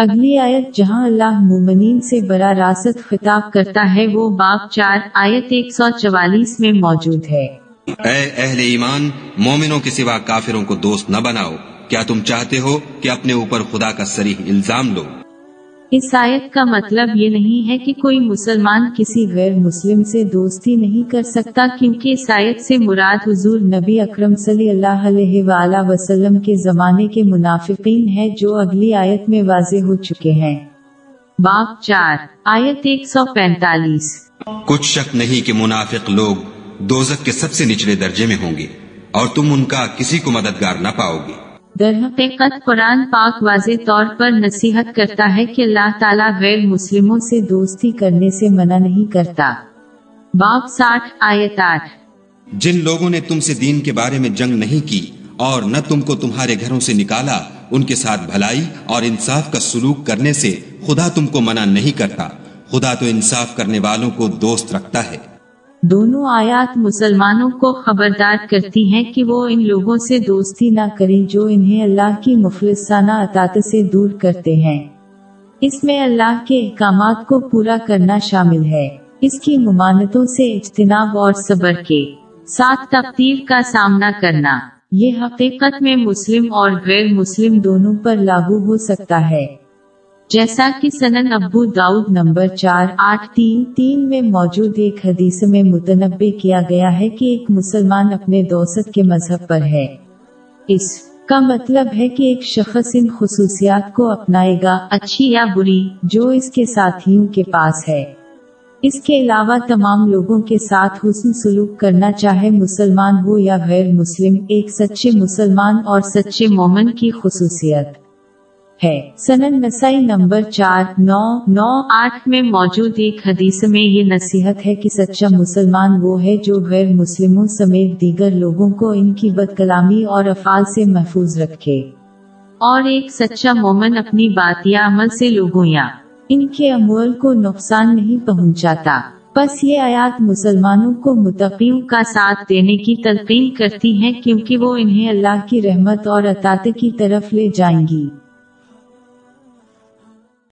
اگلی آیت جہاں اللہ مومنین سے براہ راست خطاب کرتا ہے، وہ باب چار، آیت ایک سو چوالیس میں موجود ہے۔ اے اہل ایمان، مومنوں کے سوا کافروں کو دوست نہ بناؤ۔ کیا تم چاہتے ہو کہ اپنے اوپر خدا کا سریح الزام لو؟ اس آیت کا مطلب یہ نہیں ہے کہ کوئی مسلمان کسی غیر مسلم سے دوستی نہیں کر سکتا، کیونکہ اس آیت سے مراد حضور نبی اکرم صلی اللہ علیہ وآلہ وسلم کے زمانے کے منافقین ہے جو اگلی آیت میں واضح ہو چکے ہیں۔ باب چار، آیت ایک سو پینتالیس۔ کچھ شک نہیں کہ منافق لوگ دوزک کے سب سے نچلے درجے میں ہوں گے اور تم ان کا کسی کو مددگار نہ پاؤ گے۔ در حقیقت قرآن پاک واضح طور پر نصیحت کرتا ہے کہ اللہ تعالیٰ غیر مسلموں سے دوستی کرنے سے منع نہیں کرتا۔ باب ساٹھ، آیت آٹھ۔ جن لوگوں نے تم سے دین کے بارے میں جنگ نہیں کی اور نہ تم کو تمہارے گھروں سے نکالا، ان کے ساتھ بھلائی اور انصاف کا سلوک کرنے سے خدا تم کو منع نہیں کرتا۔ خدا تو انصاف کرنے والوں کو دوست رکھتا ہے۔ دونوں آیات مسلمانوں کو خبردار کرتی ہیں کہ وہ ان لوگوں سے دوستی نہ کریں جو انہیں اللہ کی مفلسانہ اطاعت سے دور کرتے ہیں۔ اس میں اللہ کے احکامات کو پورا کرنا شامل ہے۔ اس کی ممانتوں سے اجتناب اور صبر کے ساتھ تبدیل کا سامنا کرنا۔ یہ حقیقت میں مسلم اور غیر مسلم دونوں پر لاگو ہو سکتا ہے۔ جیسا کہ سنن ابو داؤد نمبر چار، آٹھ، تین تین میں موجود ایک حدیث میں متنبع کیا گیا ہے کہ ایک مسلمان اپنے دوست کے مذہب پر ہے۔ اس کا مطلب ہے کہ ایک شخص ان خصوصیات کو اپنائے گا، اچھی یا بری، جو اس کے ساتھیوں کے پاس ہے۔ اس کے علاوہ تمام لوگوں کے ساتھ حسن سلوک کرنا چاہے مسلمان ہو یا غیر مسلم، ایک سچے مسلمان اور سچے مومن کی خصوصیت۔ ہے۔ سنن نسائی نمبر چار، نو نو، آٹھ میں موجود ایک حدیث میں یہ نصیحت ہے کہ سچا مسلمان وہ ہے جو غیر مسلموں سمیت دیگر لوگوں کو ان کی بد کلامی اور افعال سے محفوظ رکھے۔ اور ایک سچا مومن اپنی بات یا عمل سے لوگوں یا ان کے امول کو نقصان نہیں پہنچاتا۔ بس یہ آیات مسلمانوں کو متقیوں کا ساتھ دینے کی تلقین کرتی ہیں کیونکہ وہ انہیں اللہ کی رحمت اور اطاط کی طرف لے جائیں گی۔